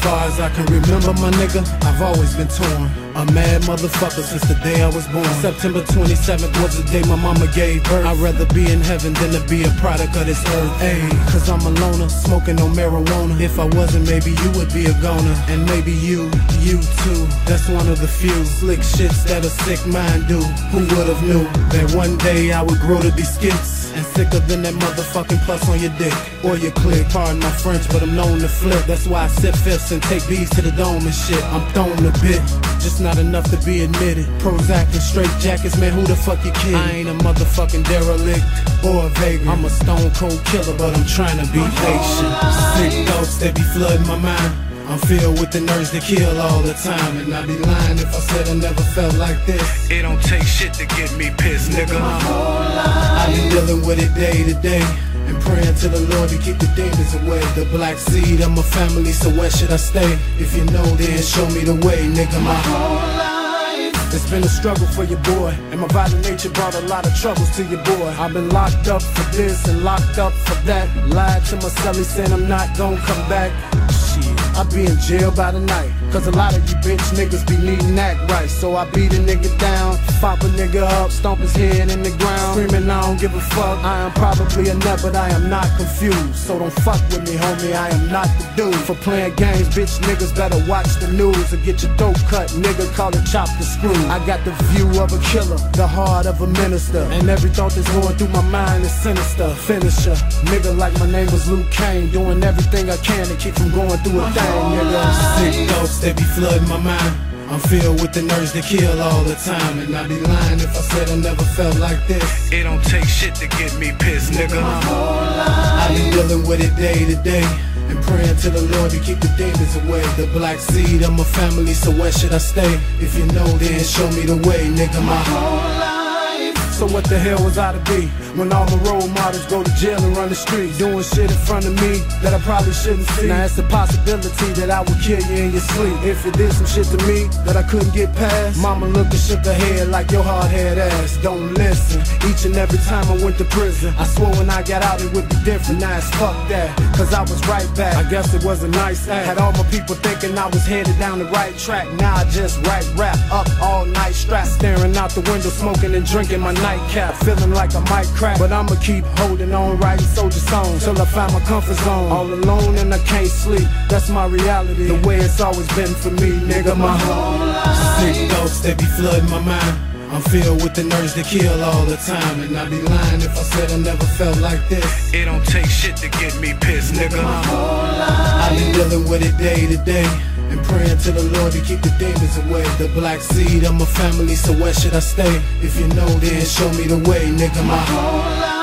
far as I can remember, my nigga, I've always been torn. A mad motherfucker since the day I was born. September 27th was the day my mama gave birth. I'd rather be in heaven than to be a product of this earth. Ayy, cause I'm a loner, smoking no marijuana. If I wasn't, maybe you would be a goner. And maybe you, you too. That's one of the few slick shits that a sick mind do. Who would've knew that one day I would grow to be Skitz? And sicker than that motherfucking plus on your dick or your click. Pardon my French, but I'm known to flip. That's why I sip fifths and take these to the dome and shit. I'm thrown a bit, just not enough to be admitted. Prozac and straight jackets, man, who the fuck you kidding? I ain't a motherfucking derelict or a vagrant. I'm a stone cold killer, but I'm trying to be patient. Sick thoughts that be flooding my mind. I'm filled with the nerves to kill all the time. And I'd be lying if I said I never felt like this. It don't take shit to get me pissed, nigga. I've been dealing with it day to day. And praying to the Lord to keep the demons away. The black seed of my family, so where should I stay? If you know, then show me the way, nigga. My whole life. It's been a struggle for your boy, and my violent nature brought a lot of troubles to your boy. I've been locked up for this and locked up for that. Lied to my celly, saying I'm not gonna come back. I be in jail by the night. Cause a lot of you bitch niggas be needing that right. So I beat a nigga down, pop a nigga up, stomp his head in the ground. Don't give a fuck. I am probably a nut, but I am not confused. So don't fuck with me, homie. I am not the dude for playing games. Bitch niggas better watch the news or get your throat cut. Nigga, call it chop the screw. I got the view of a killer, the heart of a minister. And every thought that's going through my mind is sinister. Finisher, nigga, like my name was Liu Kang. Doing everything I can to keep from going through a thing, nigga. Sick thoughts that be flooding my mind. I'm filled with the nerves to kill all the time. And I'd be lying if I said I never felt like this. It don't take shit to get me pissed, nigga. I've been dealing with it day to day. And praying to the Lord to keep the demons away. The black seed of my family, so where should I stay? If you know, then show me the way, nigga. My whole. So what the hell was I to be? When all my role models go to jail and run the streets, doing shit in front of me that I probably shouldn't see. Now it's a possibility that I would kill you in your sleep. If you did some shit to me that I couldn't get past, mama looked and shook her head like your hard head ass. Don't listen. Each and every time I went to prison, I swore when I got out it would be different. Now it's fuck that, cause I was right back. I guess it was a nice act. Had all my people thinking I was headed down the right track. Now I just write rap up all night, out the window, smoking and drinking my nightcap, feeling like I might crack. But I'ma keep holding on, writing soldier songs till I find my comfort zone. All alone and I can't sleep, that's my reality. The way it's always been for me, nigga. My whole life. Sick thoughts that be flooding my mind. I'm filled with the nerves that kill all the time. And I'd be lying if I said I never felt like this. It don't take shit to get me pissed, nigga. My whole life. I've been dealing with it day to day. And praying to the Lord to keep the demons away. The black seed of my family, so where should I stay? If you know, then show me the way, nigga. My whole life.